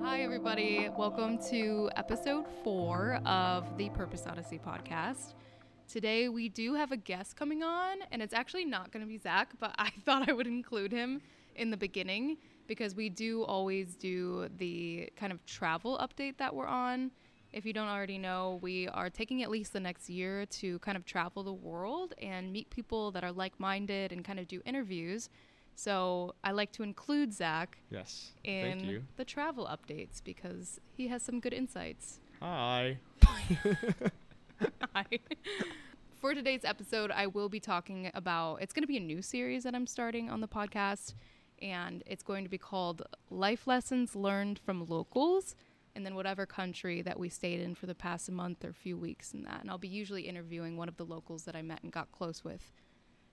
Hi, everybody. Welcome to episode four of the Purpose Odyssey podcast. Today, we do have a guest coming on, and it's actually not going to be Zach, but I thought I would include him in the beginning because we do always do the kind of travel update that we're on. If you don't already know, we are taking at least the next year to kind of travel the world and meet people that are like minded and kind of do interviews. So I like to include Zach Yes. Thank in you. the travel updates because he has some good insights. Hi. Hi. For today's episode, I will be talking about it's going to be a new series that I'm starting on the podcast, and it's going to be called Life Lessons Learned from Locals, and then whatever country that we stayed in for the past month or few weeks and that. And I'll be usually interviewing one of the locals that I met and got close with.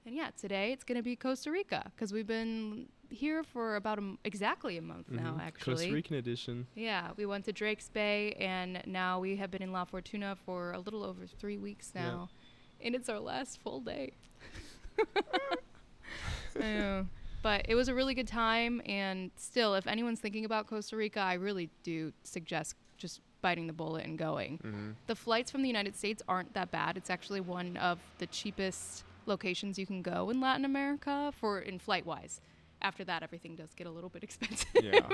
And yeah, today it's going to be Costa Rica because we've been here for about a m exactly a month now, Mhm. actually. Costa Rican edition. Yeah, we went to Drake's Bay, and now we have been in La Fortuna for a little over three weeks Yeah. now, and it's our last full day. But it was a really good time, and still, if anyone's thinking about Costa Rica, I really do suggest just biting the bullet and going. hmm The flights from the United States aren't that bad. It's actually one of the cheapest locations you can go in Latin America for in flight wise. After that, everything does get a little bit expensive. Yeah.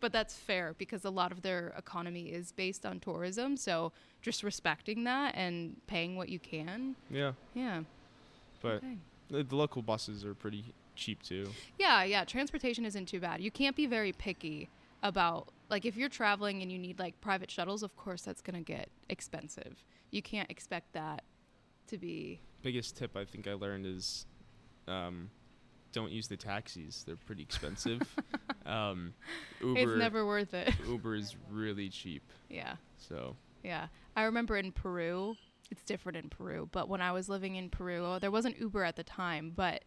but that's fair because a lot of their economy is based on tourism. So just respecting that and paying what you can. Yeah. Yeah. But Okay. the, the local buses are pretty cheap too. Yeah, yeah. Transportation isn't too bad. You can't be very picky about like if you're traveling and you need like private shuttles. Of course, that's gonna get expensive. You can't expect that to be. Biggest tip I think I learned is um, don't use the taxis. They're pretty expensive. um, Uber, It's never worth it. Uber is really cheap. yeah, So yeah. I remember in Peru. It's different in Peru, but when I was living in Peru, there wasn't Uber at the time, but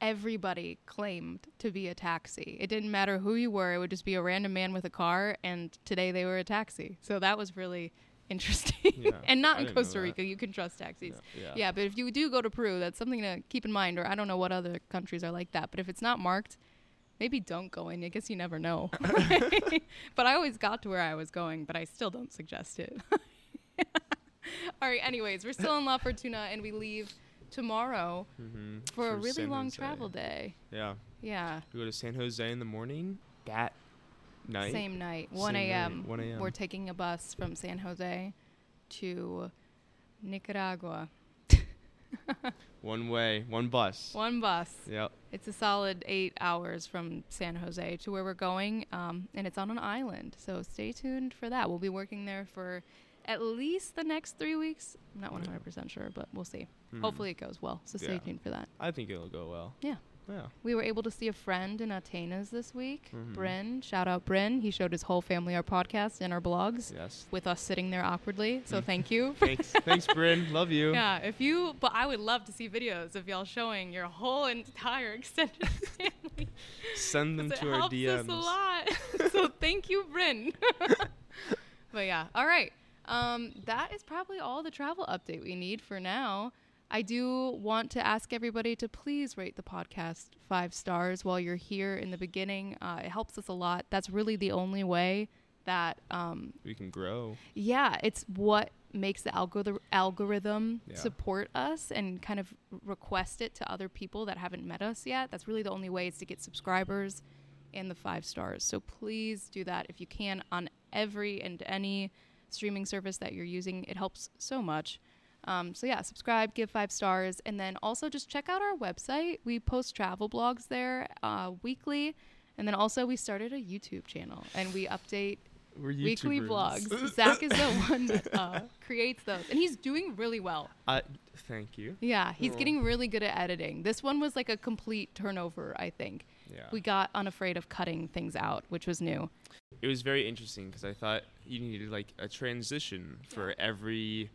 everybody claimed to be a taxi. It didn't matter who you were; it would just be a random man with a car. And today they were a taxi, so that was really interesting. Yeah, and not I in Costa. Rica, you can trust taxis. yeah. yeah. Yeah, but if you do go to Peru, that's something to keep in mind. Or I don't know what other countries are like that. But if it's not marked, maybe don't go in. I guess you never know. but I always got to where I was going, but I still don't suggest it. All right. Anyways, we're still in La Fortuna, and we leave tomorrow hmm for, a really San long Jose. travel day. Yeah. Yeah. We go to San Jose in the morning. That night. Same night, 1 Same night, a.m. 1 a.m.. We're taking a bus from San Jose to Nicaragua. One way, one bus. One bus. Yep. It's a solid eight hours from San Jose to where we're going, um, and it's on an island. So stay tuned for that. We'll be working there for at least the next three weeks. I'm not 100% sure, but we'll see. Mhm. Hopefully it goes well. So stay Yeah. tuned for that. I think it'll go well. Yeah. Yeah. We were able to see a friend in Atenas this week, Mhm. Bryn. Shout out Bryn. He showed his whole family our podcast and our blogs Yes. with us sitting there awkwardly. So Mm. thank you. Thanks. Thanks, Bryn. Love you. Yeah, if you, but I would love to see videos of y'all showing your whole entire extended family. Send them to it our helps DMs. us a lot. so thank you, Bryn. but yeah, all right. Um, that is probably all the travel update we need for now. I do want to ask everybody to please rate the podcast five stars while you're here in the beginning. Uh, it helps us a lot. That's really the only way that um, We can grow. yeah, it's what makes the algorith- algorithm Yeah. support us and kind of request it to other people that haven't met us yet. That's really the only way is to get subscribers and the five stars. So please do that if you can on every and any streaming service that you're using. It helps so much. Um, so yeah, subscribe, give five stars, and then also just check out our website. We post travel blogs there uh, weekly, and then also we started a YouTube channel and we update weekly vlogs. Zach is the one that uh, creates those, and he's doing really well. I thank you. Yeah, he's getting really good at editing. This one was like a complete turnover, I think. Yeah. We got unafraid of cutting things out, which was new. it was very interesting because I thought you needed like a transition for every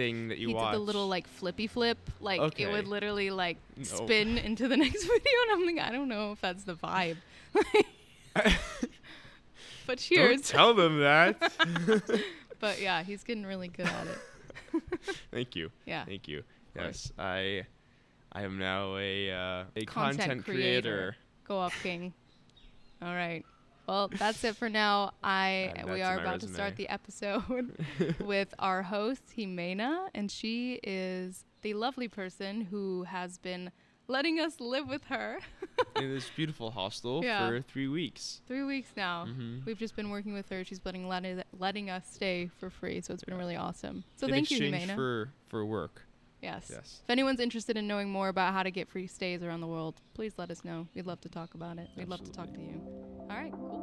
thing that you he watch. did the little like flippy flip, like it would literally like No. spin into the next video, and I'm like, I don't know if that's the vibe. but cheers. Don't tell them that. but yeah, he's getting really good at it. thank you. Yeah. Thank you. Yes, I I am now a uh, a Content content, creator. creator. Go up, King. All right. Well, that's it for now. I And we are my about to start the episode with our host Jimena, and she is the lovely person who has been letting us live with her in this beautiful hostel Yeah. for three weeks. three weeks now. Mhm. We've just been working with her. She's letting letting, letting us stay for free, so it's been really awesome. So in thank you, exchange Jimena. for for work. Yes. Yes. If anyone's interested in knowing more about how to get free stays around the world, please let us know. We'd love to talk about it. We'd love to talk to you. All right, cool.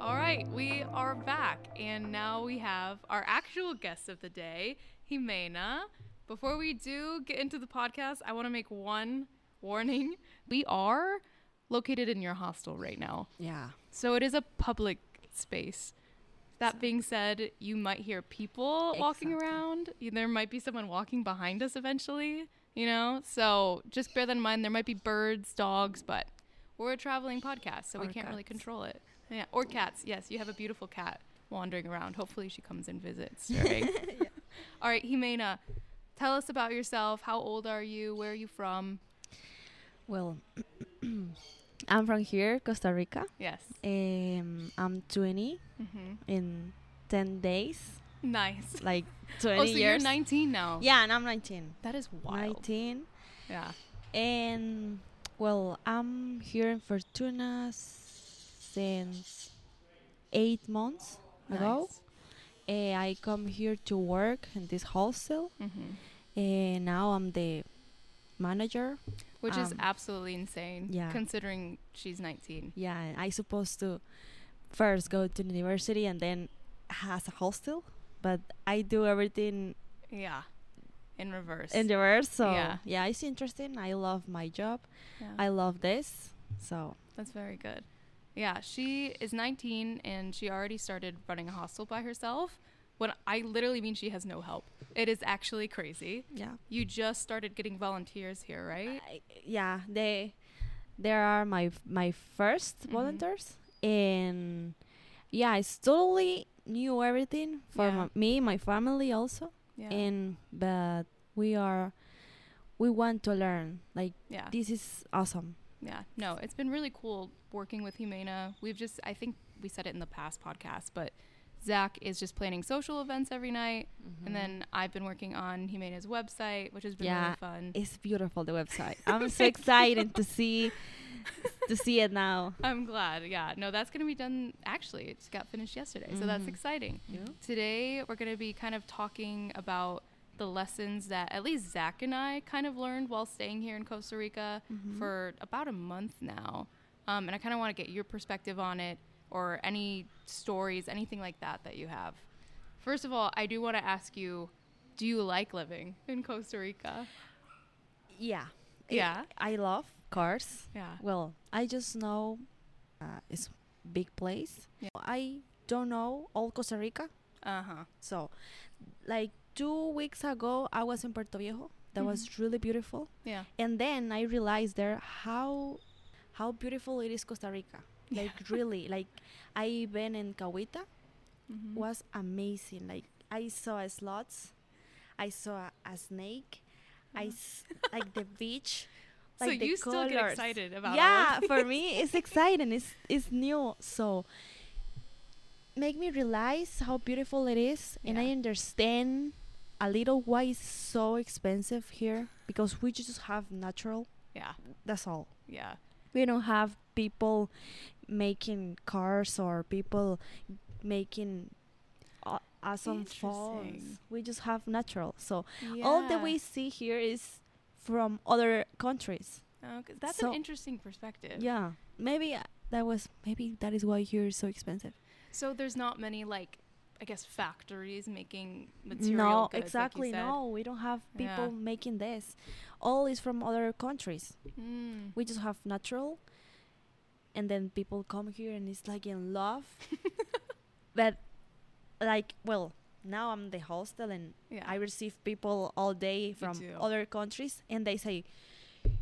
All right, we are back, and now we have our actual guest of the day, Jimena. Before we do get into the podcast, I want to make one warning. We are located in your hostel right now. Yeah. So it is a public space. That being said, you might hear people walking around. There might be someone walking behind us eventually, you know? So just bear that in mind. There might be birds, dogs, but we're a traveling podcast, so we can't really control it. Yeah, or cats. Yes, you have a beautiful cat wandering around. Hopefully she comes and visits. Right? All right, Jimena, tell us about yourself. How old are you? Where are you from? Well, I'm from here, Costa Rica. Yes. Um, I'm 20 hmm in 10 days, Nice. like 20 Oh, so years. you're 19 now. Yeah, and I'm 19. That is wild. 19. Yeah. And well, I'm here in Fortuna since eight months ago. Nice. Uh, I come here to work in this hostel. Mm-hmm. And now I'm the manager. Which is Um, absolutely insane. yeah. Considering she's 19. Yeah, I supposed to first go to university and then has a hostel, but I do everything Yeah. In reverse. in reverse. So Yeah. yeah. it's interesting. I love my job. yeah. I love this. So That's very good. Yeah, she is 19 and she already started running a hostel by herself. When I literally mean she has no help. It is actually crazy. yeah, You just started getting volunteers here, right? I, yeah. They there are my my 1st Mhm. volunteers, and yeah, I totally knew everything for Yeah. my, me, my family also. Yeah. And but we are we want to learn. Like yeah. this is awesome. Yeah, no, it's been really cool working with Jimena. We've just, I think we said it in the past podcast, but Zach is just planning social events every night. And then I've been working on Jimena's website, which has been Yeah, really fun. It's beautiful the website. I'm so excited to see to see it now. I'm glad. Yeah, no, that's going to be done. Actually, it just got finished yesterday. So that's Mhm. exciting. Yeah. Today, we're going to be kind of talking about the lessons that at least Zach and I kind of learned while staying here in Costa Rica Mhm. for about a month now. Um, and I kind of want to get your perspective on it or any stories, anything like that that you have. First of all, I do want to ask you do you like living in Costa Rica? Yeah. It- Yeah. I love cars. Yeah. Well, I just know uh, it's big place. Yeah. I don't know all Costa Rica. Uh huh. So, like two weeks ago, I was in Puerto Viejo. That was really beautiful. Yeah. And then I realized there how how beautiful it is Costa Rica. Like really, like I been in Cahuita. Mhm. was amazing. Like I saw slots, I saw a, a snake, I s- like the beach. so like the you still get excited about Yeah, of for me it's exciting. It's it's new. So make me realize how beautiful it is, and I understand a little why it's so expensive here because we just have natural. Yeah. That's all. Yeah. We don't have people making cars or people making aw- awesome phones—we just have natural. So all that we see here is from other countries. Okay, that's So- an interesting perspective. Yeah, maybe uh, that was maybe that is why here is so expensive. So there's not many like I guess factories making material no, goods, like you exactly. said. no, we don't have people Yeah. making this. All is from other countries. Mm. We just have natural, and then people come here and it's like in love. but like, well, now I'm the hostel and Yeah. I receive people all day from other countries, and they say,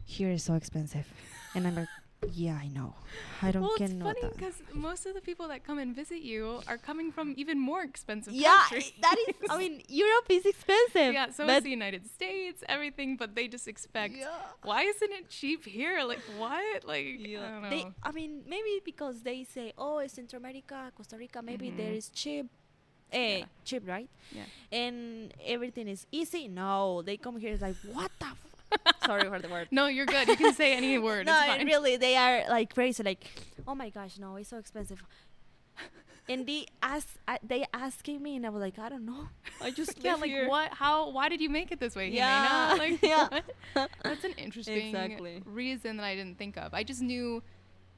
"Here is so expensive," and I'm like, Yeah, I know. I don't well, it's get funny because most of the people that come and visit you are coming from even more expensive places. Yeah, countries. that is. I mean, Europe is expensive. yeah, so is the United States, everything, but they just expect. Yeah. Why isn't it cheap here? Like what? Like I don't know. They, I mean, maybe because they say, "Oh, it's Central America, Costa Rica. Maybe there Mhm. is cheap, eh, Yeah. cheap, right? Yeah. And everything is easy. No, they come here it's like, what the? F-? Sorry for the word. no, you're good. You can say any word. no, it's fine. really, they are like crazy. Like, oh my gosh, no, it's so expensive. and they ask, uh, they asking me, and I was like, I don't know. I just yeah, like here. what? How? Why did you make it this way? Yeah, Jimena? Like, yeah. what? That's an interesting Exactly. reason that I didn't think of. I just knew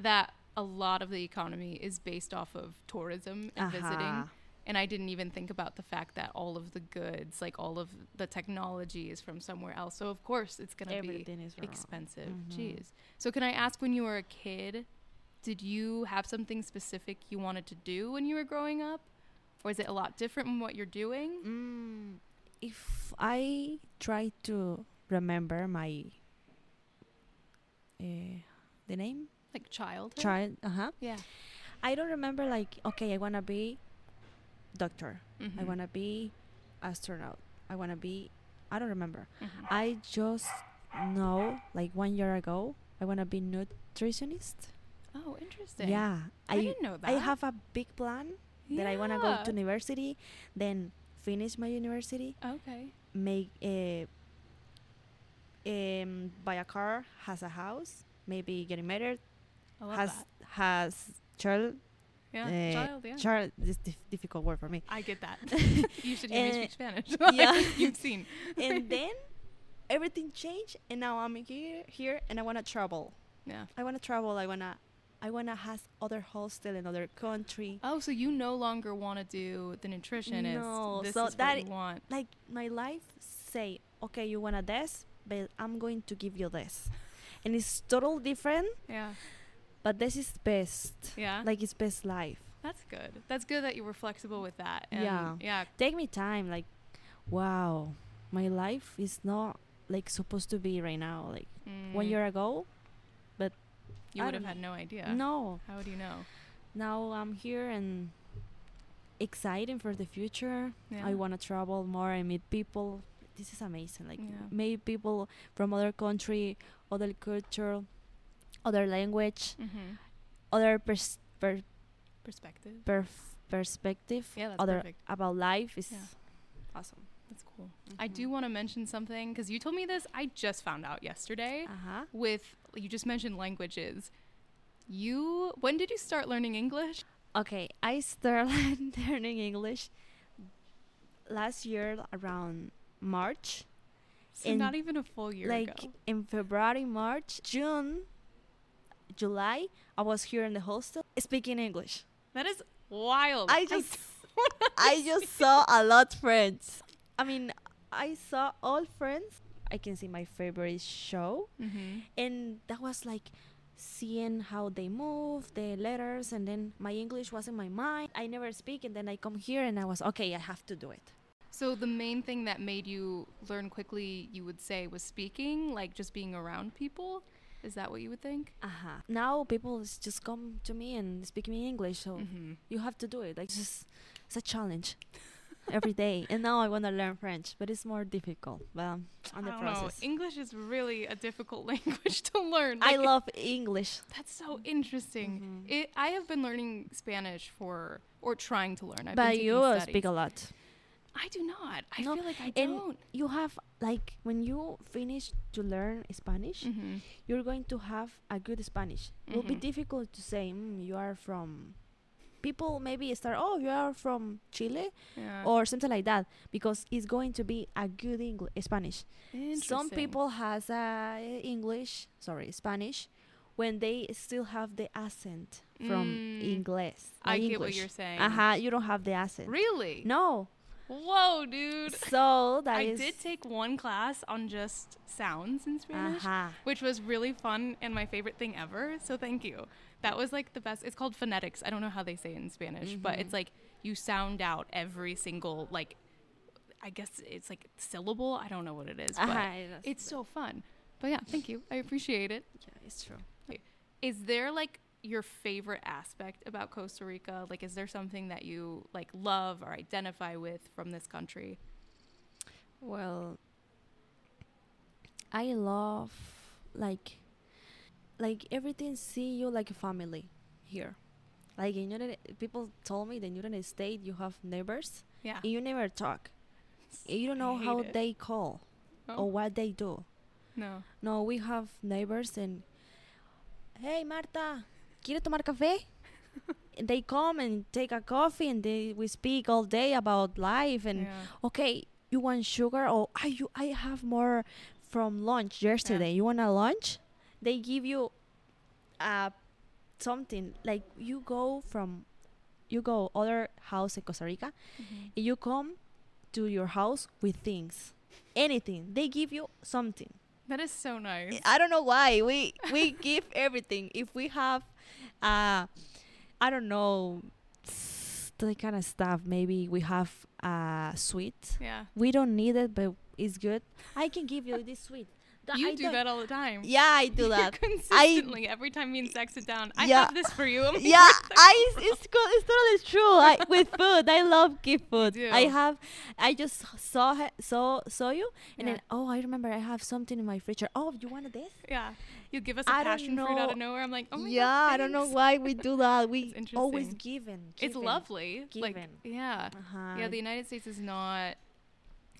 that a lot of the economy is based off of tourism and visiting. And I didn't even think about the fact that all of the goods, like all of the technology, is from somewhere else. So of course it's gonna be Everything is wrong. expensive. Mhm. Jeez. So can I ask when you were a kid, did you have something specific you wanted to do when you were growing up? Or is it a lot different from what you're doing? Mm, if I try to remember my uh, the name Like childhood? child, uh huh. Yeah. I don't remember like okay, I wanna be doctor. I Mhm. wanna be astronaut. I wanna be. I don't remember. Mhm. I just know like one year ago I wanna be nutritionist. Oh, interesting. Yeah, I, didn't know that. I have a big plan that I wanna go to university, then finish my university, Okay. make a um buy a car, has a house, maybe getting married, has that. has child. Yeah. uh, child, yeah. Child this dif- difficult word for me. I get that. you should hear me Eh, speak Spanish. yeah. You've seen. and then everything changed, and now I'm here here, and I wanna travel. Yeah. I wanna travel. I wanna I wanna has other hostel in other country. Oh, so you no longer want to do the nutritionist. No, This so is that what you want. Like my life say, okay, you wanna this, but I'm going to give you this, and it's total different. Yeah. But this is best. Yeah. Like it's best life. That's good. That's good that you were flexible with that. And Yeah. Yeah. Take me time. Like, wow, my life is not like supposed to be right now. Like one Mm. year ago, but You I would have had no idea. no. How would you know? Now I'm here and exciting for the future. Yeah. I want to travel more and meet people. This is amazing. Like Yeah. meet people from other country, other culture, other language, Mm-hmm. other pers- per- Perspective. perf- perspective, Yeah, that's other perfect. about life is Yeah. awesome. That's cool. I Mhm. do want to mention something because you told me this. I just found out yesterday. Uh-huh. With you just mentioned languages. You when did you start learning English? Okay, I started learning English last year around March. So In- not even a full year like ago. in February, March, June, July, I was here in the hostel speaking English. That is wild. I just I just saw a lot friends. I mean, I saw all friends. I can see my favorite show mm-hmm. and that was like seeing how they move, the letters and then my English was in my mind. I never speak and then I come here and I was okay, I have to do it. So the main thing that made you learn quickly, you would say, was speaking, like just being around people. Is that what you would think? Uh-huh. Now people just come to me and speak me English, so Mm-hmm. you have to do it. Like just it's a challenge every day. And now I want to learn French, but it's more difficult. But um, on the I don't know. process. English is really a difficult language to learn. I love English. That's so interesting. Mhm. It, I have been learning Spanish for, or trying to learn. I've but been you uh, studies. speak a lot. I do not. I No, feel like I don't. You have like when you finish to learn Spanish, Mm-hmm. you're going to have a good Spanish. It will be Mhm. difficult to say mm, you are from. People maybe start. Oh, you are from Chile Yeah. or something like that because it's going to be a good English Spanish. Some people has uh, English, sorry, Spanish, when they still have the accent from Mm. English. I like get what you're saying. Uh huh. You don't have the accent. Really? No. Whoa, dude. So that I is. did take one class on just sounds in Spanish, Uh-huh. which was really fun and my favorite thing ever. So thank you. That was like the best. It's called phonetics. I don't know how they say it in Spanish, but Mhm. it's like you sound out every single like I guess it's like syllable. I don't know what it is, but Uh-huh, it's so fun. But yeah, thank you. I appreciate it. Yeah, it's true. Is there like your favorite aspect about Costa Rica? Like, is there something that you like love or identify with from this country? Well, I love like like everything see you like a family here. Like in United, people told me that in United States you have neighbors Yeah. and you never talk. You don't know how it. they call Oh, or what they do. no. No, we have neighbors and hey Marta, ¿quiere tomar café? they come and take a coffee and they we speak all day about life and yeah. okay, you want sugar or I you I have more from lunch yesterday. You want a lunch? They give you uh something like you go from you go other house in Costa Rica Mhm. and you come to your house with things. Anything. They give you something. That is so nice. I don't know why. We we give everything. If we have uh I don't know that kind of stuff, maybe we have uh sweet. Yeah. We don't need it but it's good. I can give you this sweet. Th- You I do that all the time. Yeah, I do that. Consistently, every time me and Zach sit down, I Yeah. have this for you. I'm like, yeah, I from?" it's good. It's totally true. I with food, I love give food. I have, I just saw saw saw you, and Yeah. then oh, I remember I have something in my fridge. Oh, you wanted this? Yeah. You give us a I passion fruit out of nowhere. I'm like, oh my yeah, god. I don't know why we do that. We always interesting. given. It's given. lovely. Like, Given. yeah. Uh-huh. Yeah, the United States is not.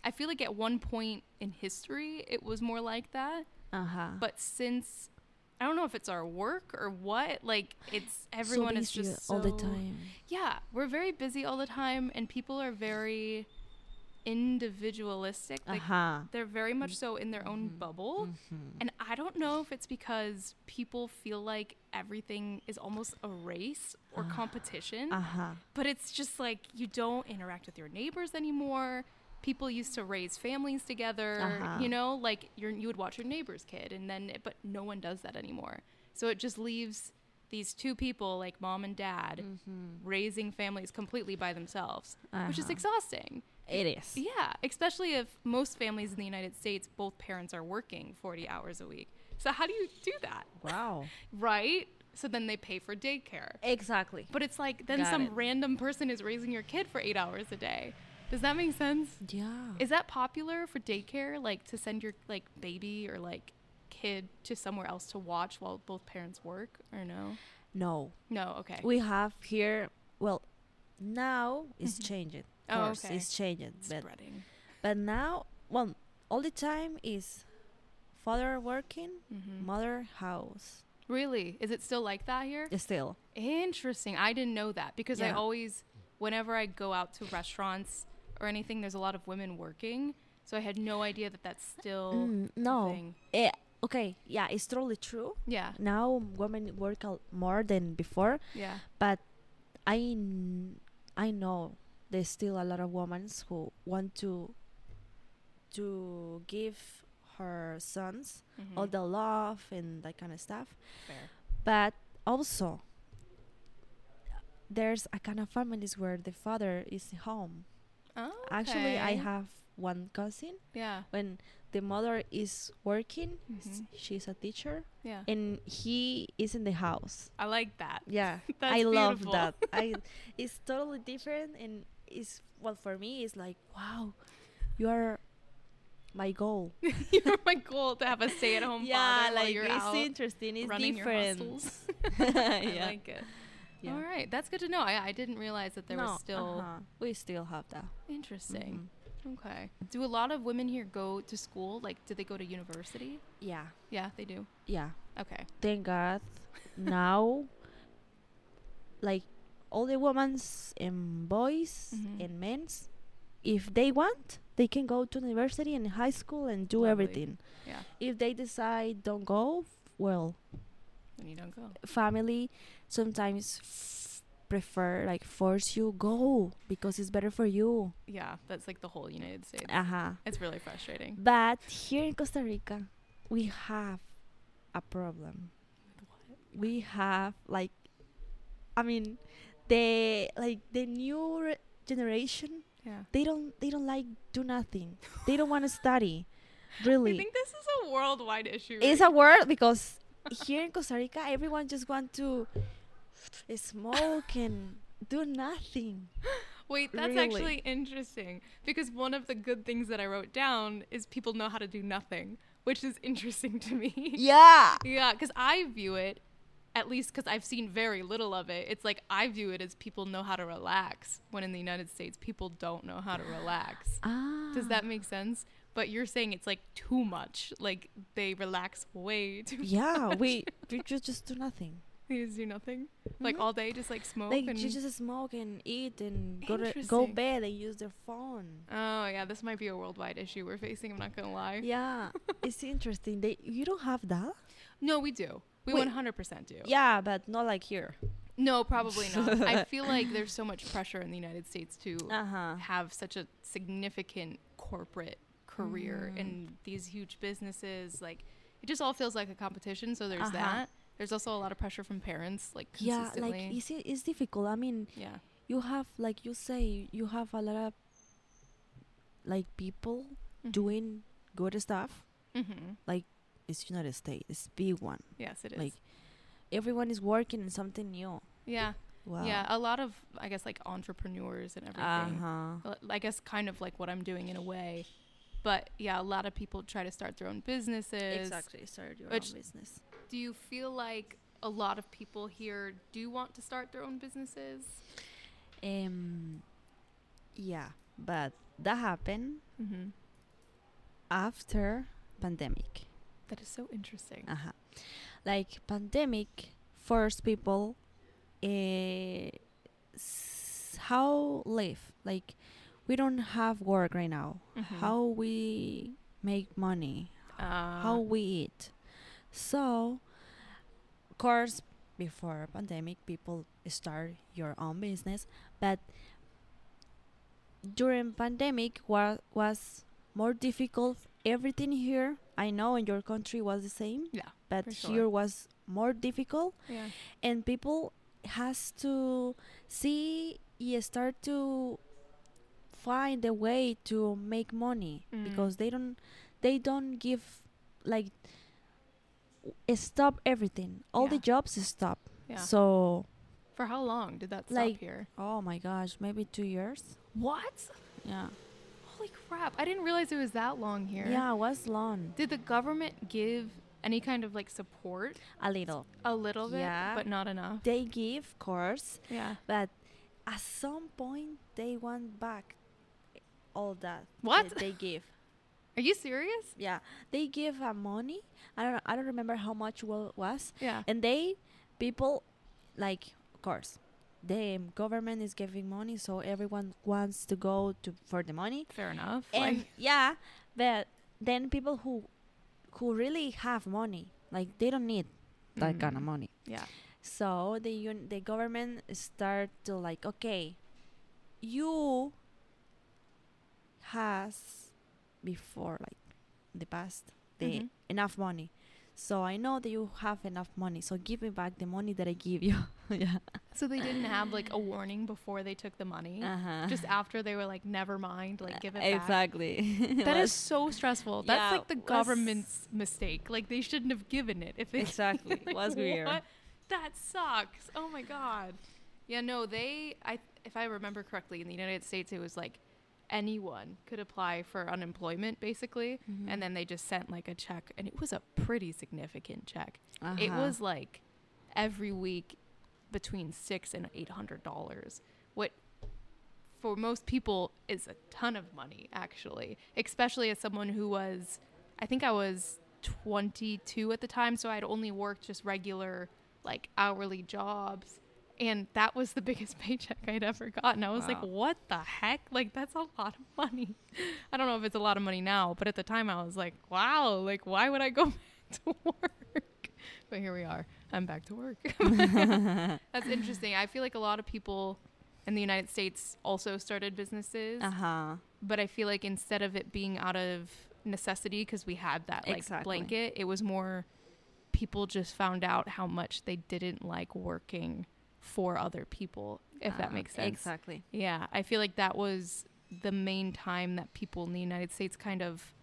I feel like at one point in history it was more like that, uh huh. but since I don't know if it's our work or what, like it's everyone is just so, all the time. Yeah, we're very busy all the time, and people are very individualistic. uh-huh. they're very much so in their own Mhm. bubble. And I don't know if it's because people feel like everything is almost a race or Ah. competition, Uh huh. but it's just like you don't interact with your neighbors anymore. People used to raise families together, Uh-huh. you know, like you're, you would watch your neighbor's kid, and then, but no one does that anymore. So it just leaves these two people, like mom and dad, Mm-hmm. raising families completely by themselves, which is Uh-huh. exhausting. It is. Yeah, especially if most families in the United States, both parents are working 40 hours a week. So how do you do that? Wow. Right? So then they pay for daycare. Exactly. But it's like then Got some it. random person is raising your kid for 8 hours a day. Does that make sense? Yeah. Is that popular for daycare like to send your like baby or like kid to somewhere else to watch while both parents work or no? no. No, okay. we have here well now it's Mhm. changing of Oh, course okay. it's changing but, Spreading. but now well all the time is father working Mhm. mother house Really? Is it still like that here? It's still Interesting. I didn't know that because I always, whenever I go out to restaurants or anything, there's a lot of women working. So I had no idea that that's still Mm, no thing. Eh, okay yeah it's totally true Yeah. now women work a more than before Yeah. but i i know there's still a lot of women who want to to give her sons Mhm. all the love and that kind of stuff Fair. but also there's a kind of families where the father is home Oh, actually i okay. have one cousin Yeah. when the mother is working s- Mhm. she's a teacher Yeah. and he is in the house I like that. yeah That's i love beautiful. that i it's totally different and it's well for me it's like wow you are my goal You're my goal to have a stay-at-home yeah father while like you're it's out interesting it's running your different hostels. yeah. I like it. Yeah. All right, that's good to know. I, I didn't realize that there no, was still uh-huh. we still have that interesting. Mhm. Okay. Do a lot of women here go to school? Like, do they go to university? yeah Yeah, they do. yeah Okay. thank god now like all the women's and boys Mhm. and men's if they want they can go to university and high school and do Lovely. everything Yeah. if they decide don't go well Then you don't go. family sometimes f- prefer like force you go because it's better for you Yeah, that's like the whole United States. uh-huh It's really frustrating. but here in costa rica we have a problem we have like i mean the like the new re- generation Yeah. they don't they don't like do nothing they don't want to study Really. I think this is a worldwide issue. it's a word because here in Costa Rica, everyone just want to smoke and do nothing. Wait, that's Really? actually interesting because one of the good things that I wrote down is people know how to do nothing, which is interesting to me. Yeah. Yeah, because I view it, at least because I've seen very little of it, it's like I view it as people know how to relax, when in the United States, people don't know how to relax. Ah. Does that make sense? But you're saying it's like too much. Like they relax way too Yeah, we we just just do nothing. They just do nothing. Like Mhm. all day, just like smoke Like and. just smoke and eat and go to go bed and use their phone. oh yeah, this might be a worldwide issue we're facing. I'm not gonna lie. Yeah, it's interesting. They you don't have that. No, we do. We Wait. 100% do. Yeah, but not like here. No, probably not. I feel like there's so much pressure in the United States to Uh huh. have such a significant corporate career Mm. in these huge businesses. Like, it just all feels like a competition. So there's Uh-huh. that. There's also a lot of pressure from parents, like Yeah, like it's it's difficult. I mean, yeah. you have like you say you have a lot of like people Mhm. doing good stuff. Mm-hmm. It's United States. It's big one. Yes, it is. Like everyone is working in something new. yeah. Wow. Yeah. A lot of, I guess, like entrepreneurs and everything. Uh huh. L- I guess kind of like what I'm doing in a way. But yeah, a lot of people try to start their own businesses. Exactly. Start your Which- own business. Do you feel like a lot of people here do want to start their own businesses? Um. Yeah, but that happened Mm-hmm. after pandemic. That is so interesting. Uh-huh. Like pandemic forced people uh, s- how live. Like we don't have work right now. Mhm. How we make money. Uh, how we eat. So, of course, before pandemic, people start your own business, but during pandemic was was more difficult. Everything here, I know, in your country was the same, Yeah, but sure. here was more difficult, Yeah. and people has to see y start to find a way to make money Mm. because they don't they don't give like stop everything all the jobs stop Yeah. so For how long did that stop like- here? oh my gosh maybe two years What? yeah Holy crap! I didn't realize it was that long here. yeah it was long Did the government give any kind of like support? a little A little bit, Yeah. but not enough. they give of course Yeah. but at some point they went back all that What? that they give Are you serious? yeah they give uh, money i don't know i don't remember how much wa- was Yeah. and they people like of course the government is giving money so everyone wants to go to for the money Fair enough. and like, yeah but then people who who really have money like they don't need that kind of mm, money Yeah. so the un- the government start to like okay you has before like the past the Mhm. enough money so i know that you have enough money so give me back the money that i give you yeah So they didn't have like a warning before they took the money. uh-huh. Just after they were like, never mind, like give it back. exactly That is so stressful. That's Yeah, like the government's mistake. Like they shouldn't have given it if they Exactly. like, Was weird. what? That sucks. Oh my god. Yeah, no, they I if I remember correctly in the United States it was like anyone could apply for unemployment basically Mm-hmm. and then they just sent like a check and it was a pretty significant check. It Uh-huh. was like every week between 6 and 800 dollars. What for most people is a ton of money actually, especially as someone who was I think I was 22 at the time, so I'd only worked just regular like hourly jobs. And that was the biggest paycheck I'd ever gotten. I was like, what the heck? Like, that's a lot of money. I don't know if it's a lot of money now, but at the time I was like, wow, like, why would I go back to work? But here we are. I'm back to work. That's interesting. I feel like a lot of people in the United States also started businesses, uh-huh but I feel like instead of it being out of necessity because we had that like Exactly. blanket, it was more people just found out how much they didn't like working for other people, if that Uh, makes sense. exactly Yeah, I feel like that was the main time that people in the United States kind of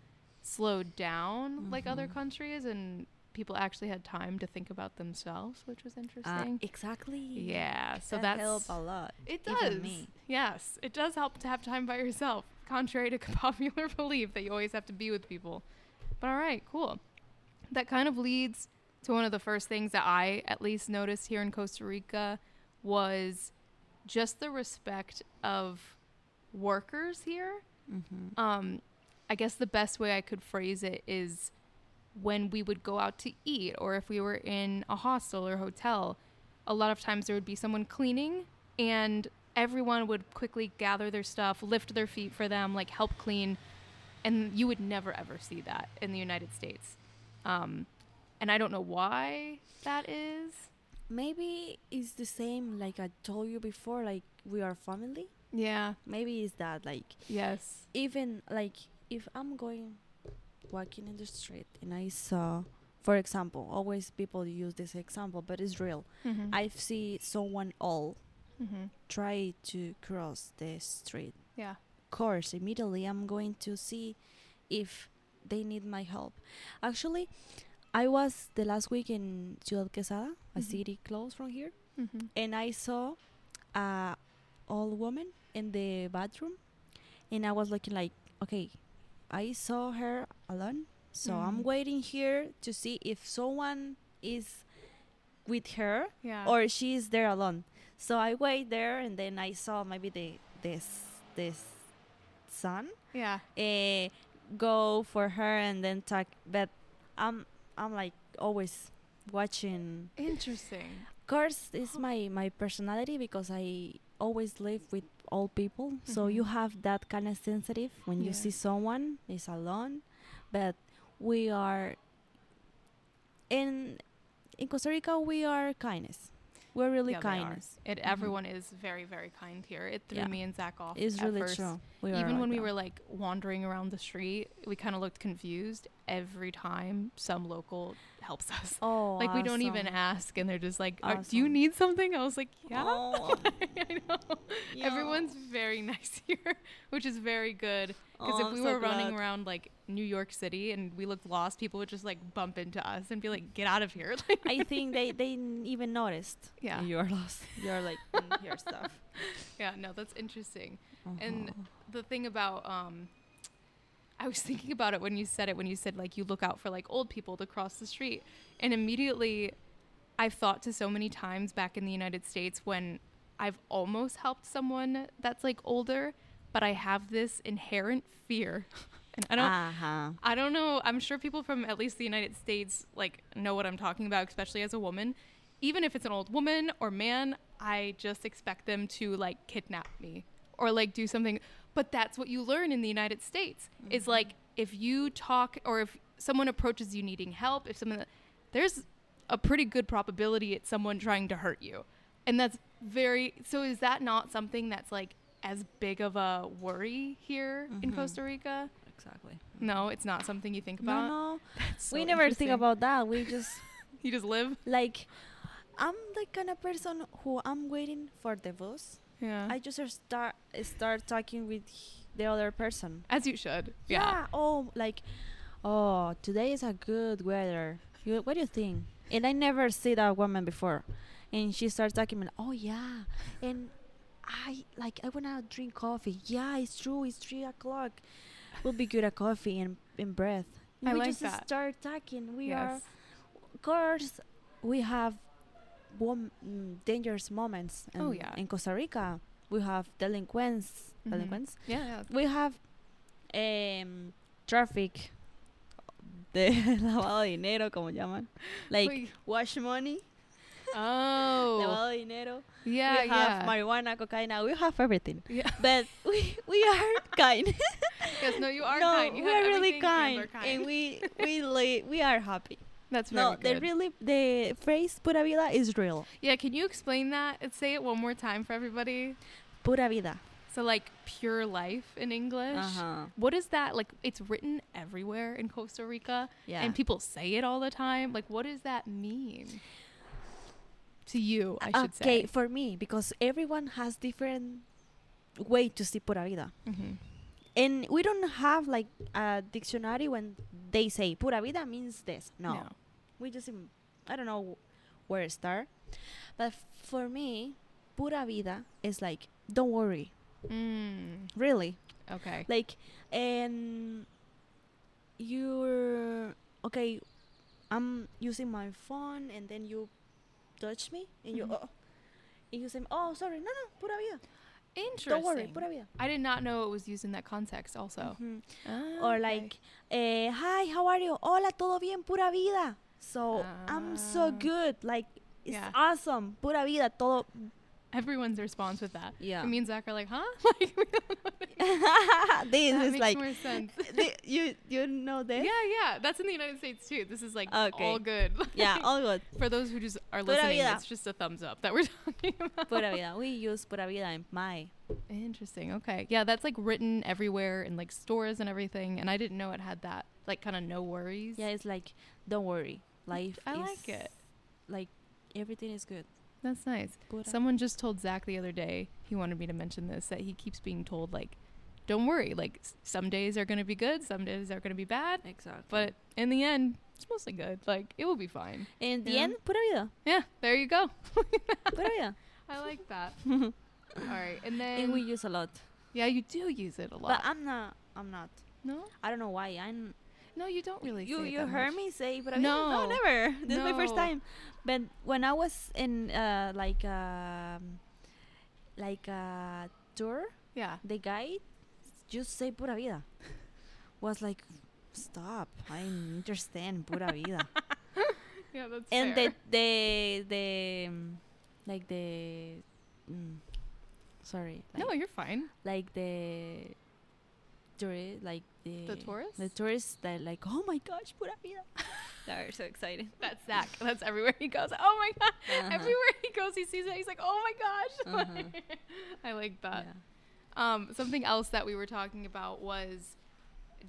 slowed down like other Mhm. countries and people actually had time to think about themselves, which was Uh, interesting. exactly. yeah, so that that's help a lot. it does. Yes, it does help to have time by yourself, contrary to popular belief that you always have to be with people. But all right, cool. That kind of leads to one of the first things that I at least noticed here in Costa Rica was just the respect of workers here. Mm-hmm. Um, I guess the best way I could phrase it is when we would go out to eat or if we were in a hostel or hotel, a lot of times there would be someone cleaning and everyone would quickly gather their stuff, lift their feet for them, like help clean. And you would never ever see that in the United States. Um, and I don't know why that is. Maybe it's the same like I told you before, like we are family. Yeah. Maybe it's that like Yes. even like if I'm going walking in the street and I saw for example, always people use this example, but it's real. Mm-hmm. I see someone old mm-hmm. try to cross the street. Yeah. Of course, immediately I'm going to see if they need my help. Actually, I was the last week in Ciudad Quesada, a Mhm. city close from here, Mm-hmm. and I saw a old woman in the bathroom, and I was looking like, okay, I saw her alone, so I'm Mm. waiting here to see if someone is with her Yeah. or she's there alone. So I wait there, and then I saw maybe the this this son yeah. uh, go for her and then talk. But I'm I'm like always watching. Interesting. Of course, it's my my personality because I always live with old people. So you Mhm. have that kind of sensitive when you see someone is alone, but we are in in Costa Rica. We are kindness. We're really Yeah, kindness. It Mhm. everyone is very very kind here. It threw Yeah. me and Zach off. It's really first. true. We are Even when like we were like wandering around the street, we kind of looked confused every time some local helps us. oh, like we don't even ask, and they're just like, Are, "Do you need something?" I was like, "Yeah." Oh, I know. yeah. Everyone's very nice here, which is very good. Because Oh, if I'm we so were running glad. around like New York City and we looked lost, people would just like bump into us and be like, "Get out of here!" Like, I think they they even noticed. Yeah. you're lost. You're like mm, your stuff. yeah, no, that's interesting. And Uh-huh. the thing about um I was thinking about it when you said it when you said like you look out for like old people to cross the street and immediately I've thought to so many times back in the United States when I've almost helped someone that's like older but I have this inherent fear and I don't Uh-huh. I don't know. I'm sure people from at least the United States like know what I'm talking about, especially as a woman. Even if it's an old woman or man, I just expect them to like kidnap me or like do something. But that's what you learn in the United States. Is like if you talk or if someone approaches you needing help, if someone there's a pretty good probability it's someone trying to hurt you. And that's very so is that not something that's like as big of a worry here in Mhm. Costa Rica? Exactly. No, it's not something you think about. no. That's we never think about that. We just You just live. like. I'm the kind of person who I'm waiting for the bus. Yeah. I just start start talking with the other person. As you should. Yeah. Oh, like, oh, today is a good weather. You, what do you think? And I never see that woman before, and she starts talking. Oh yeah, and I like I wanna drink coffee. Yeah, it's true. It's three o'clock. We'll be good at coffee and and breath. I we like just that. start talking. We yes. are, of course, we have mm, dangerous moments. Oh, in- yeah. In Costa Rica, we have delinquents. Mhm. Delinquents Yeah. yeah. we have um traffic de lavado de dinero como llaman like Wait. wash money Oh. lavado de dinero yeah. we yeah. marijuana cocaine we have everything yeah. but we we are kind Yes. No, you are no kind. You we are really kind. and, we're and we we li- we are happy That's very no good. really the phrase pura vida is real yeah. Can you explain that and say it one more time for everybody? pura vida So like pure life in English. uh-huh What is that like? It's written everywhere in Costa Rica, yeah and people say it all the time. Like, what does that mean to you? I should okay say. for me because everyone has different way to see pura vida Mm-hmm. and we don't have like a dictionary when they say pura vida means this no, we just I don't know where to start, but for me, pura vida is like don't worry, Mm, really. okay. Like, and you're okay. I'm using my phone, and then you touch me, and you Mhm. oh, and you say, "Oh, sorry, no, no, pura vida. Interesting. Don't worry, pura vida." I did not know it was used in that context. Also. Mhm. Ah, Or okay. like, eh, "Hi, how are you? Hola, todo bien, pura vida." So I'm so Ah. good. Like, it's Yeah. awesome, pura vida, todo. everyone's response with that. Yeah. Me and Zach are like, huh? Like, we don't know what it means. this that is makes like more sense. you you know this? yeah, yeah. That's in the United States too. This is like Okay. all good. Yeah, all good. For those who just are Pura listening, vida. it's just a thumbs up that we're talking about. Pura vida. We use pura vida in my. Interesting. Okay. Yeah, that's like written everywhere in like stores and everything, and I didn't know it had that like kind of no worries. Yeah, it's like don't worry. Life. I is like it. Like everything is good. That's nice. Pura. Someone just told Zach the other day, he wanted me to mention this, that he keeps being told, like, don't worry, like, s- some days are going to be good, some days are going to be bad, exactly. but in the end, it's mostly good. Like, it will be fine. in the Yeah. end, pura vida. Yeah, there you go. Pura vida. I like that. All right. And then, and we use a lot. yeah, you do use it a lot. But. I'm not. I'm not. no? I don't know why. I'm. No, you don't really you you heard much. me say pura vida? No. no, never. This is my first time. But when I was in uh, like um, like a tour, Yeah. the guy just say pura vida. Was like, stop. I understand pura vida. Yeah, that's and fair. the the the um, like the mm, sorry like, no, you're fine. like the tourist like the The tourists? the tourists that like oh my gosh pura vida they're so excited That's Zach. That's everywhere he goes. Oh my god! Uh-huh. Everywhere he goes, he sees it. He's like, "Oh my gosh!" Uh-huh. I like that. yeah. Um, something else that we were talking about was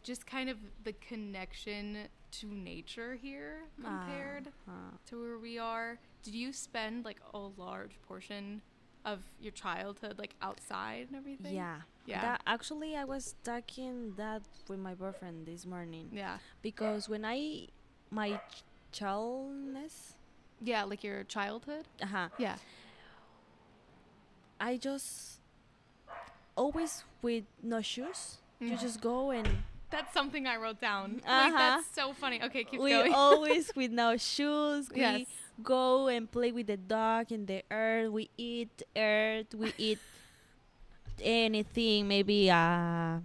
just kind of the connection to nature here compared Uh, to where we are. Did you spend like a large portion of your childhood like outside and everything? yeah Yeah. That, actually i was talking that with my boyfriend this morning yeah. because when i my ch- childness Yeah, like your childhood? uh-huh, Yeah. i just always with no shoes you Mm. just go and That's something I wrote down. Uh-huh. that's so funny. Okay, keep we going. always with no shoes. We yes. Go and play with the dog in the earth. We eat earth. We eat anything. Maybe uh.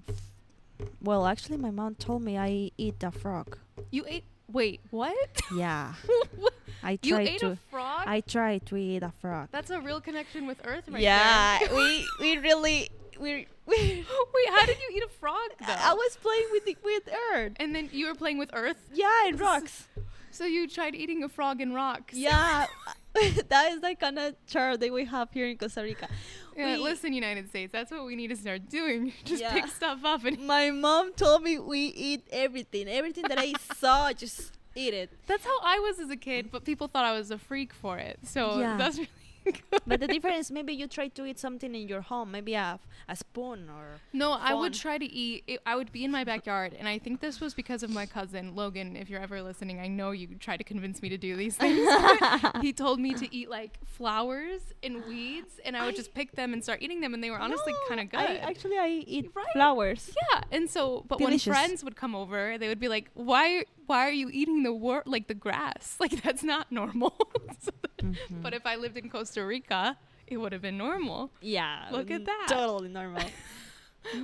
Well, actually, my mom told me I eat a frog. You ate Wait, what? Yeah? I you ate to. a frog? I tried to eat a frog. That's a real connection with Earth right yeah, there. we we really we. we Wait, how did you eat a frog though? I was playing with the, with earth. and then you were playing with Earth? Yeah, and rocks. So you tried eating a frog in rocks? Yeah, that is the kind of chart that we have here in Costa Rica. Yeah, We- listen, United States, that's what we need to start doing. Just Yeah. pick stuff up and My mom told me we eat everything. Everything that I saw, just eat it. that's how I was as a kid, but people thought I was a freak for it. So Yeah. that's really. But the difference, maybe you try to eat something in your home, maybe a, a spoon or. No, I would try to eat. It, I would be in my backyard, and I think this was because of my cousin Logan. If you're ever listening, I know you try to convince me to do these things. he told me to eat like flowers and weeds, and I would I- just pick them and start eating them, and they were honestly No, kind of good. I, actually, I eat Right? flowers. yeah, and so, but Delicious. when friends would come over, they would be like, "Why? Why are you eating the wor- like the grass? Like that's not normal." So Mm-hmm. But if I lived in Costa Rica, it would have been normal. Yeah. Look at that. Totally normal.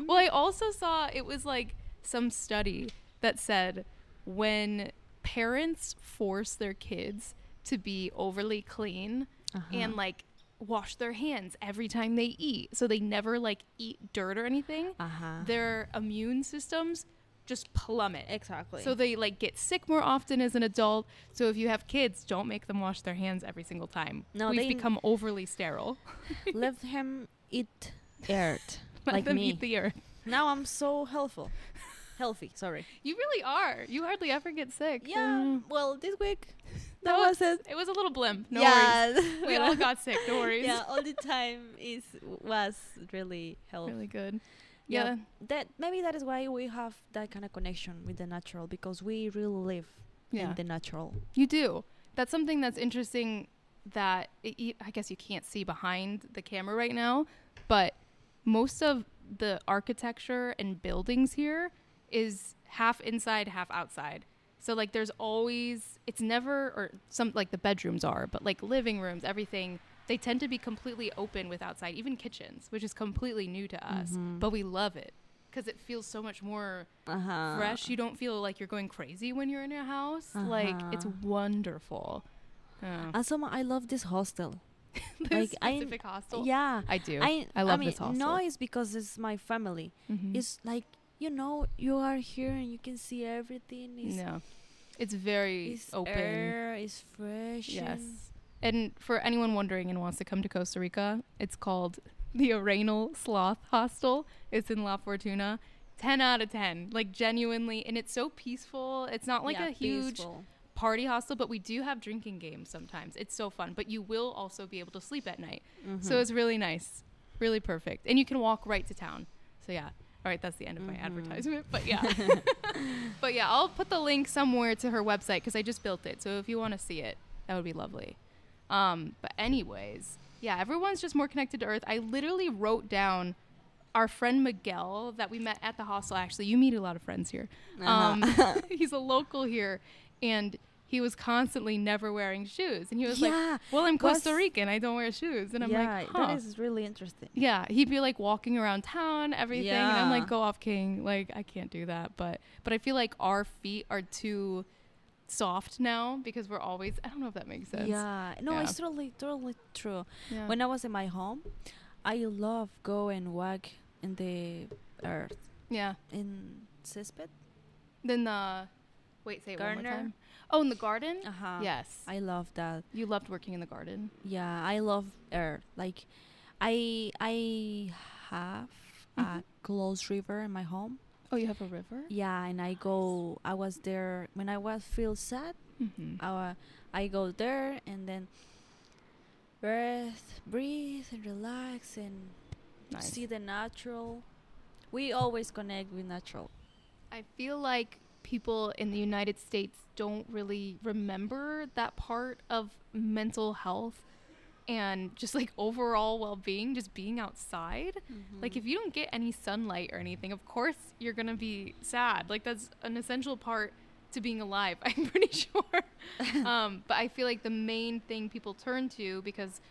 Well, I also saw it was like some study that said when parents force their kids to be overly clean and like wash their hands every time they eat, so they never like eat dirt or anything, uh huh. their immune systems just plummet. Exactly. So they like get sick more often as an adult. So if you have kids, don't make them wash their hands every single time. No, We've they- become overly sterile. let him eat earth Let like them me. eat the earth. now I'm so healthful. Healthy. Sorry. You really are. You hardly ever get sick. Yeah. Mm. Well, this week That that was it. It was a little blimp. No worries. We all got sick. No worries. yeah, all the time is was really helpful. Really good. Yeah. Yeah. That maybe that is why we have that kind of connection with the natural because we really live Yeah. in the natural. You do. That's something that's interesting that it, I guess you can't see behind the camera right now, but most of the architecture and buildings here is half inside, half outside. So like there's always it's never or some like the bedrooms are, but like living rooms, everything they tend to be completely open with outside, even kitchens, which is completely new to us, Mhm. but we love it because it feels so much more Uh-huh. fresh. You don't feel like you're going crazy when you're in a house. Like it's Uh-huh. wonderful. Oh. And some I love this hostel. this like, I- specific hostel. Yeah. I do. I I love mean, this hostel. No, it's because it's my family. Mhm. It's like you know, you are here and you can see everything. It's, no, it's very it's open. air, it's fresh. Yes. And- for anyone wondering and wants to come to Costa Rica, it's called the Arenal Sloth Hostel. It's in La Fortuna. 10 out of 10. Like genuinely and it's so peaceful. It's not like yeah, a huge peaceful. party hostel, but we do have drinking games sometimes. It's so fun, but you will also be able to sleep at night. So Mhm. it's really nice, really perfect, and you can walk right to town. So yeah, all right, that's the end of my Mhm. advertisement. But yeah, but yeah, I'll put the link somewhere to her website because I just built it. So if you want to see it, that would be lovely. Um, but anyways, yeah, everyone's just more connected to Earth. I literally wrote down our friend Miguel that we met at the hostel. Actually, you meet a lot of friends here. Um, Uh-huh. he's a local here, and he was constantly never wearing shoes, and he was like, well, I'm Costa Rican. I don't wear shoes. And I'm yeah, like, huh. that is really interesting. yeah, he'd be like walking around town, everything. And I'm like, go off, King. Like, I can't do that. But but I feel like our feet are too soft now because we're always, I don't know if that makes sense. Yeah, no, Yeah. it's totally, totally true. Yeah. When I was in my home, I love go and walk in the earth yeah. in Césped. Then the, wait, say it one more time. Oh, in the garden? Uh-huh. Yes. I love that. you loved working in the garden. Yeah, I love earth. Like, I I have a Mhm. close river in my home. Oh, you have a river? Yeah, and I go. I was there when I was feel sad. Mm-hmm. I I go there and then breathe, breathe and relax and Nice. see the natural. We always connect with natural. I feel like people in the United States don't really remember that part of mental health and just like overall well being, just being outside. Like, if you don't get any sunlight or anything, of course you're to be sad. Like, that's an essential part to being alive, I'm pretty sure. um, but I feel like the main thing people turn to because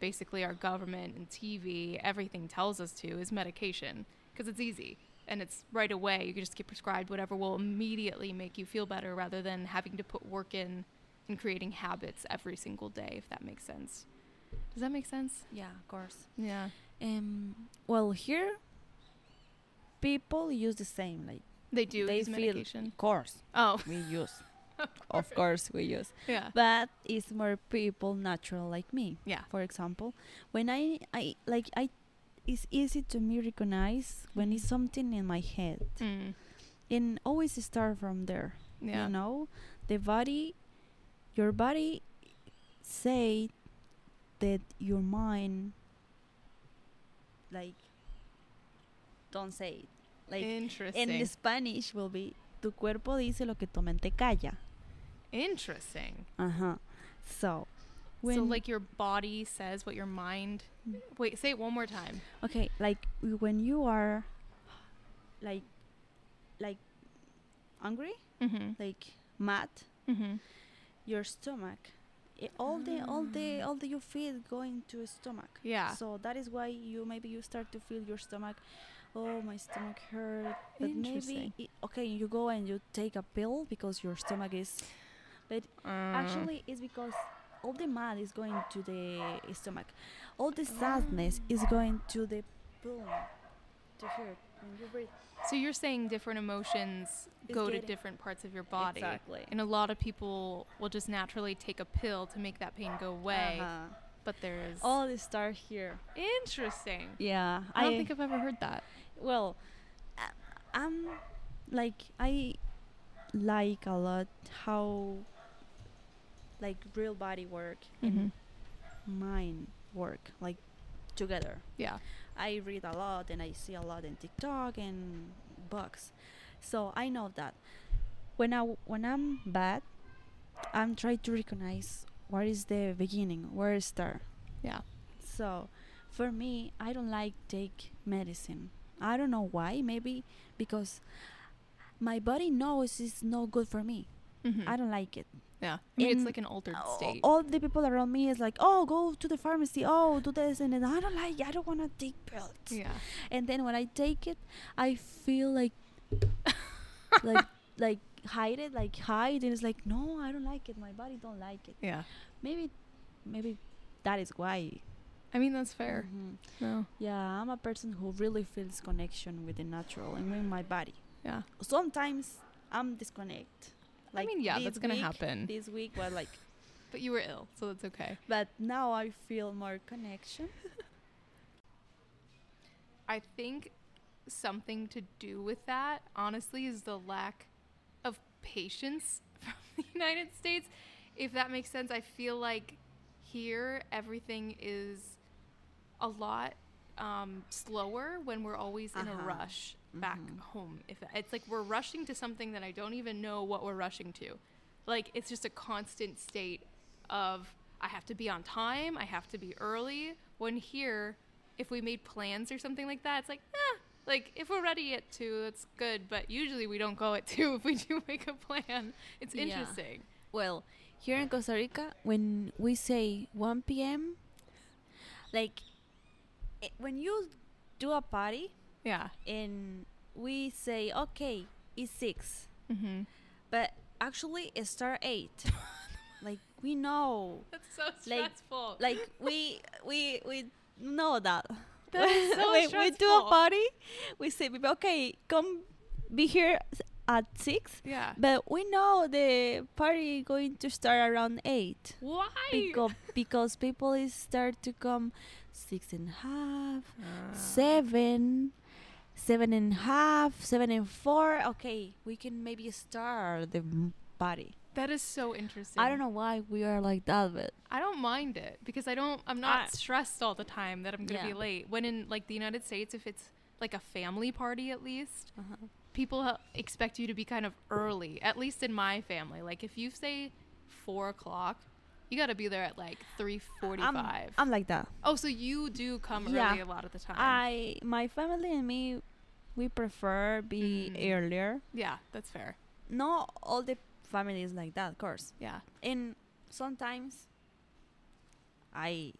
basically our government and TV, everything tells us to, is medication because it's easy and it's right away. You can just get prescribed whatever will immediately make you feel better rather than having to put work in and creating habits every single day, if that makes sense. Does that make sense? yeah, of course. Yeah. Um, well, here people use the same. Like, They do They use feel- medication. of course, Oh, we use. of course, we use. yeah. But it's more people natural like me. Yeah. For example, when I I like I, it's easy to me recognize when it's something in my head, Mm. and always start from there. Yeah. You know, the body, your body, say that your mind, like, don't say it. Like Interesting. in Spanish will be tu cuerpo dice lo que tu mente calla. Interesting. Uh huh. So, so like your body says what your mind. Wait, say it one more time. okay, like when you are, like, like, hungry, Mm-hmm. like mad, Mm-hmm. your stomach, i all the all the all the you feel going to your stomach. Yeah. So that is why you maybe you start to feel your stomach. Oh, my stomach hurt. But maybe Interesting. i okay, you go and you take a pill because your stomach is. But Uh, actually, it's because all the mad is going to the stomach. All the sadness is going to the boom, to here. When you breathe. so you're saying different emotions go to different parts of your body. Exactly. And a lot of people will just naturally take a pill to make that pain go away. Uh-huh. But there's All this start here. interesting. Yeah, I don't think I've ever heard that. well I- i'm like i like a lot how like real body work Mm-hmm. and mind work like together Yeah. I read a lot and i see a lot in tiktok and books so i know that when I when I'm bad, I'm trying to recognize what is the beginning, where it start. Yeah. So, for me, I don't like take medicine. I don't know why. Maybe because my body knows it's no good for me. Mhm. I don't like it. Yeah. I mean, it's like an altered state. All the people around me is like, "Oh, go to the pharmacy. Oh, do this and then I don't like. I don't want to take pills." yeah. And then when I take it, I feel like, like, like hide it, like hide, and it's like, no, I don't like it. My body don't like it. Yeah. Maybe, maybe that is why. I mean, that's fair. Mhm. No. Yeah, I'm a person who really feels connection with the natural and with my body. Yeah. Sometimes I'm disconnect. I mean, yeah, that's gonna week- happen. This week was like, But you were ill, so that's okay. but now I feel more connection. I think something to do with that, honestly, is the lack of patience from the United States. If that makes sense, I feel like here everything is a lot um, slower when we're always in a Uh-huh. rush back Mhm. home. If it's like we're rushing to something that I don't even know what we're rushing to, like it's just a constant state of I have to be on time, I have to be early. When here, if we made plans or something like that, it's like, eh, like if we're ready at two, that's good. But usually we don't go at two if we do make a plan. It's Yeah. interesting. Well, here in Costa Rica, when we say 1 p.m., like i when you do a party Yeah. and we say, okay, it's 6, Mm-hmm. but actually it start 8. like we know. That's so Like- stressful. Like we we we know that. That is so when we do a party, we say, people, okay, come be here at 6. yeah. But we know the party going to start around 8. Why? because because people is start to come six and a half, Ah. seven, seven and a half, seven and four. Okay, we can maybe start the party. That is so interesting. I don't know why we are like that, but I don't mind it because I don't. I'm not I- stressed all the time that I'm gonna be late. When in like the United States, if it's like a family party, at least uh-huh. people ha- expect you to be kind of early. At least in my family, like if you say four o'clock, you got to be there at like 3:45. I'm. I'm like that. oh, so you do come Yeah. early a lot of the time. I my family and me, we prefer be Mm. earlier. yeah, that's fair. Not all the families like that, of course. Yeah. And sometimes I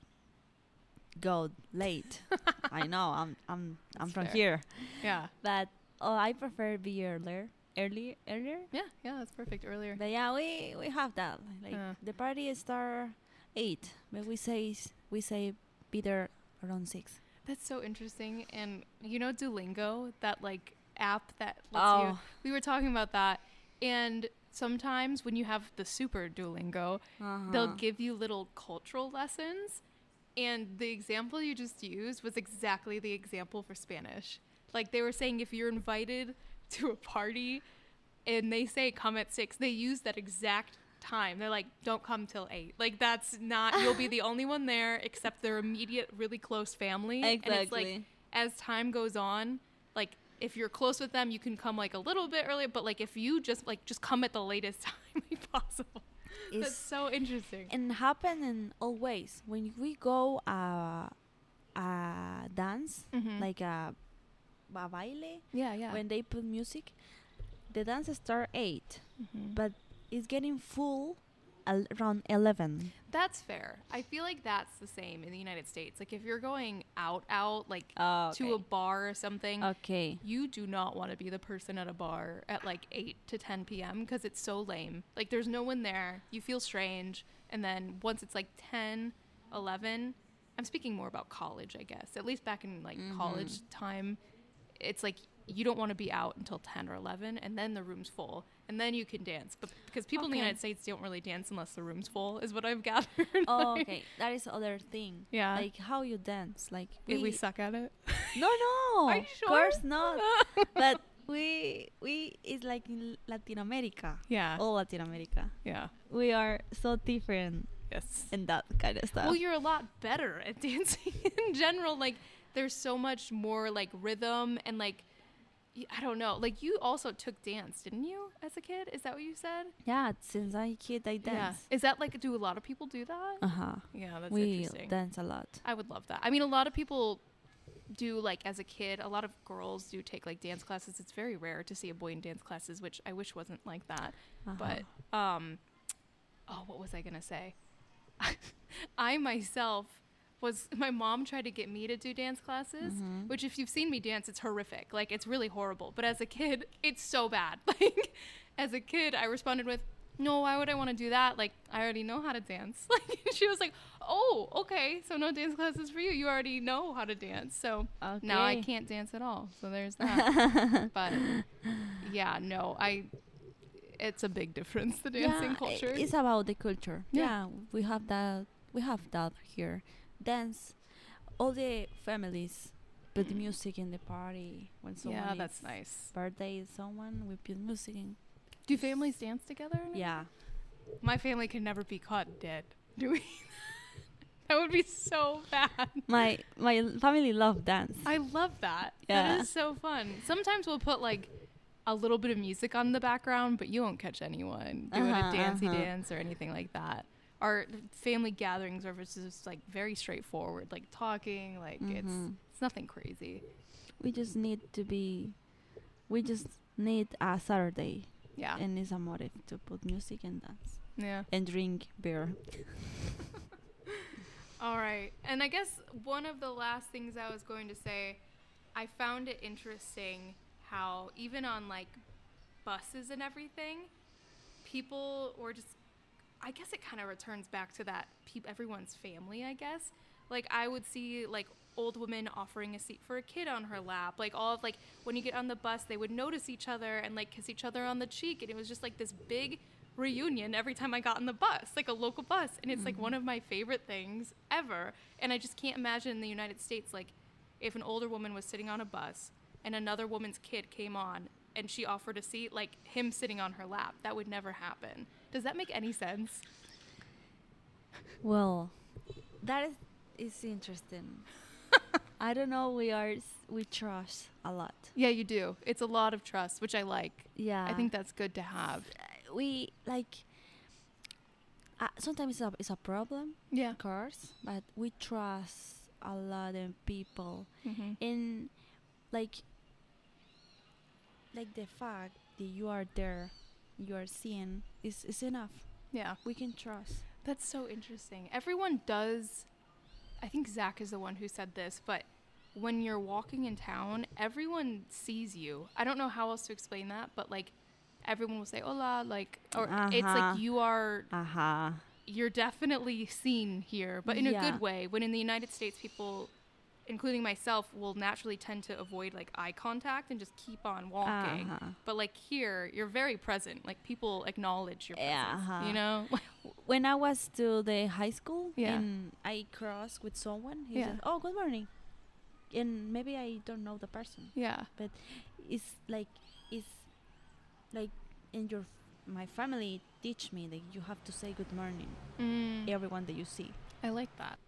go late. I know I'm I'm I'm That's from fair. here, Yeah. but oh, I prefer be earlier, early, earlier. Yeah. Yeah. That's perfect. Earlier. But yeah, we we have that. Like Uh. the party start eight, but we say we say be there around six. That's so interesting. And you know Duolingo, that like app that lets you Oh, we were talking about that and sometimes when you have the super duolingo they'll uh-huh. give you little cultural lessons and the example you just used was exactly the example for spanish like they were saying if you're invited to a party and they say come at six they use that exact time they're like don't come till eight like that's not you'll be the only one there except their immediate really close family Exactly. and it's like as time goes on, like if you're close with them, you can come like a little bit earlier. But like if you just like just come at the latest time possible. That's It's so interesting. and happen in all ways. When we go uh, a dance, Mhm. like a, a baile, yeah, yeah. when they put music, the dance start eight, Mhm. but it's getting full al- around eleven. that's fair. I feel like that's the same in the United States. Like if you're going out, out like Oh, to a bar or something. okay. you do not want to be the person at a bar at like 8 to 10 p.m. because it's so lame. Like, there's no one there. You feel strange. And then once it's like 10, 11, I'm speaking more about college, I guess. At least back in like college time, it's like you don't want to be out until 10 or 11, and then the room's full. And then you can dance. But because people in the United States don't really dance unless the room's full, is what I've gathered. Oh, Like, okay. That is other thing. Yeah. Like how you dance. Like if we suck at it. No, no. Of course not. but we we it's like in Latin America. yeah. All Latin America. Yeah. We are so different Yes. in that kind of stuff. Well, you're a lot better at dancing in general. Like, there's so much more like rhythm and like I don't know. Like you also took dance, didn't you, as a kid? Is that what you said? Yeah, since I kid I dance. Is that like do a lot of people do that? Uh huh. yeah, that's We interesting. dance a lot. I would love that. I mean, a lot of people do like as a kid. A lot of girls do take like dance classes. It's very rare to see a boy in dance classes, which I wish wasn't like that. Uh-huh. But um, oh, what was I gonna say? I myself was my mom tried to get me to do dance classes, Mhm. which if you've seen me dance, it's horrific. Like it's really horrible. But as a kid, it's so bad. Like as a kid, I responded with. No, why would I want to do that? Like, I already know how to dance. Like, she was like, "Oh, okay, so no dance classes for you. You already know how to dance." So now I can't dance at all. So there's that. but yeah, no, I. It's a big difference the dancing yeah, culture. It's about the culture. Yeah. Yeah. we have that. We have that here. Dance. All the families put the music in the party when someone yeah, that's nice. birthday is someone we put music in. Do families dance together? Yeah. My family can never be caught dead doing that. That would be so bad. my my family love dance. I love that. Yeah. That is so fun. Sometimes we'll put like a little bit of music on the background, but you won't catch anyone doing Uh-huh, a dancey uh-huh. dance or anything like that. Our family gatherings are just like very straightforward, like talking, like it's Mhm. it's nothing crazy. we just need to be. We just need a Saturday, Yeah. and it's a motive to put music and dance yeah. and drink beer. All right. And I guess one of the last things I was going to say, I found it interesting how even on like buses and everything, people were just I guess it kind of returns back to that peop everyone's family, I guess. Like I would see like old women offering a seat for a kid on her lap. Like all of like when you get on the bus, they would notice each other and like kiss each other on the cheek and it was just like this big reunion every time I got on the bus, like a local bus. And it's like one mm-hmm. of my favorite things ever. And I just can't imagine in the United States like if an older woman was sitting on a bus and another woman's kid came on and she offered a seat, like him sitting on her lap. That would never happen. Does that make any sense? Well, that is is interesting. I don't know. We are we trust a lot. Yeah, you do. It's a lot of trust, which I like. Yeah, I think that's good to have. we like. Uh, sometimes it's a it's a problem, Yeah. of course, but we trust a lot of people, Mm-hmm. and like like the fact that you are there, you are seeing is is enough. Yeah. We can trust. That's so interesting. Everyone does. I think Zach is the one who said this, but when you're walking in town, everyone sees you. I don't know how else to explain that, but like everyone will say hola, like, or it's Uh-huh. like you are, Aha. you're definitely seen here, but in a good way. When in the United States, people, including myself, will naturally tend to avoid like eye contact and just keep on walking. Uh-huh. But like here, you're very present. Like people acknowledge your presence. uh-huh. You know? when I was to the high school Yeah. and I crossed with someone, he Yeah. said, "Oh, good morning," and maybe I don't know the person. yeah. But it's like it's like in your my family teach me that you have to say good morning Mm. everyone that you see. I like that.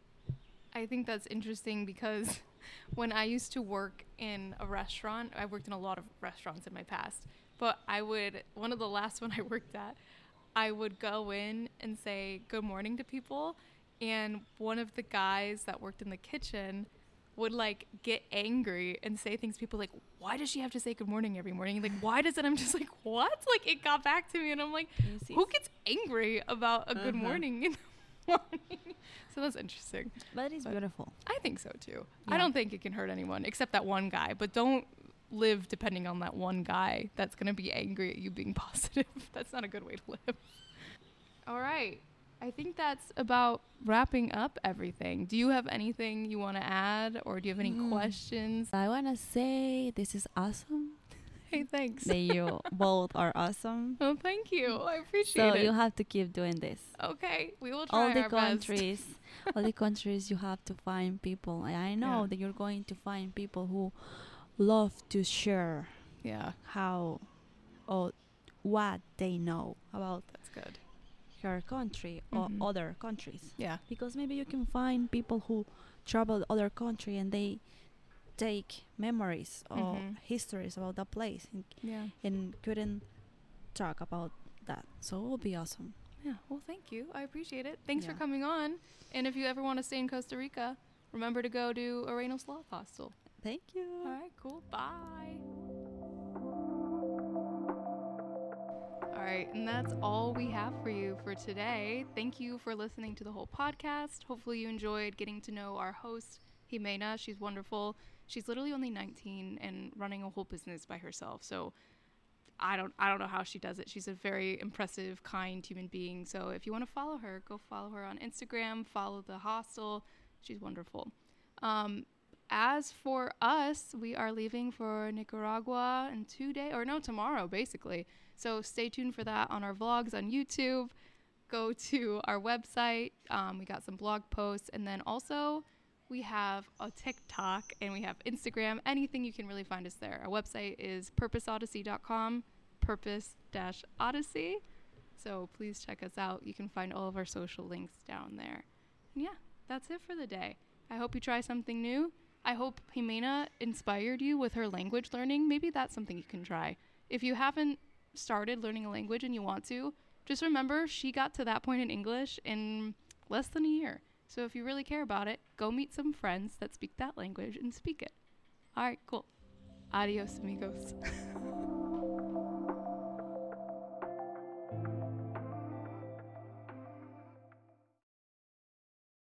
I think that's interesting because when I used to work in a restaurant, I worked in a lot of restaurants in my past, but I would, one of the last one I worked at, I would go in and say good morning to people. And one of the guys that worked in the kitchen would like get angry and say things people like why does she have to say good morning every morning like why does it i'm just like what like it got back to me and i'm like who gets angry about a good Uh-huh. morning in the morning? so that's interesting. But it's But- beautiful. I think so too. I don't think it can hurt anyone except that one guy, but don't live depending on that one guy that's going to be angry at you being positive. that's not a good way to live. All right. I think that's about wrapping up everything. Do you have anything you want to add or do you have any Hmm. questions? I wanna say this is awesome. Hey, thanks. that you both are awesome. Oh, thank you. I appreciate So it. you have to keep doing this. okay, we will try all the countries all the countries you have to find people and i know Yeah. that you're going to find people who love to share Yeah, how or what they know about that's good. her country or mm-hmm. other countries Yeah. because maybe you can find people who travel other country and they take memories or Mhm. histories about that place and, Yeah. and couldn't talk about that. So it would be awesome. Yeah. Well, thank you. I appreciate it. Thanks for coming on. And if you ever want to stay in Costa Rica, remember to go to Arenal Sloth Hostel. Thank you. All right, cool. Bye. All right, and that's all we have for you for today. Thank you for listening to the whole podcast. Hopefully, you enjoyed getting to know our host, Jimena. She's wonderful. She's literally only 19 and running a whole business by herself. So, I don't I don't know how she does it. She's a very impressive, kind human being. So if you want to follow her, go follow her on Instagram, follow the hostel. She's wonderful. Um, as for us, we are leaving for Nicaragua in two days, or no, tomorrow, basically. So stay tuned for that on our vlogs on YouTube. Go to our website. Um, we got some blog posts, and then also we have a TikTok and we have Instagram. Anything you can really find us there. Our website is purposeodyssey.com, purpose odyssey. So please check us out. You can find all of our social links down there. And yeah, that's it for the day. I hope you try something new. I hope Jimena inspired you with her language learning. Maybe that's something you can try. If you haven't started learning a language and you want to, just remember she got to that point in English in less than a year. So if you really care about it, go meet some friends that speak that language and speak it. All right, cool. Adios, amigos.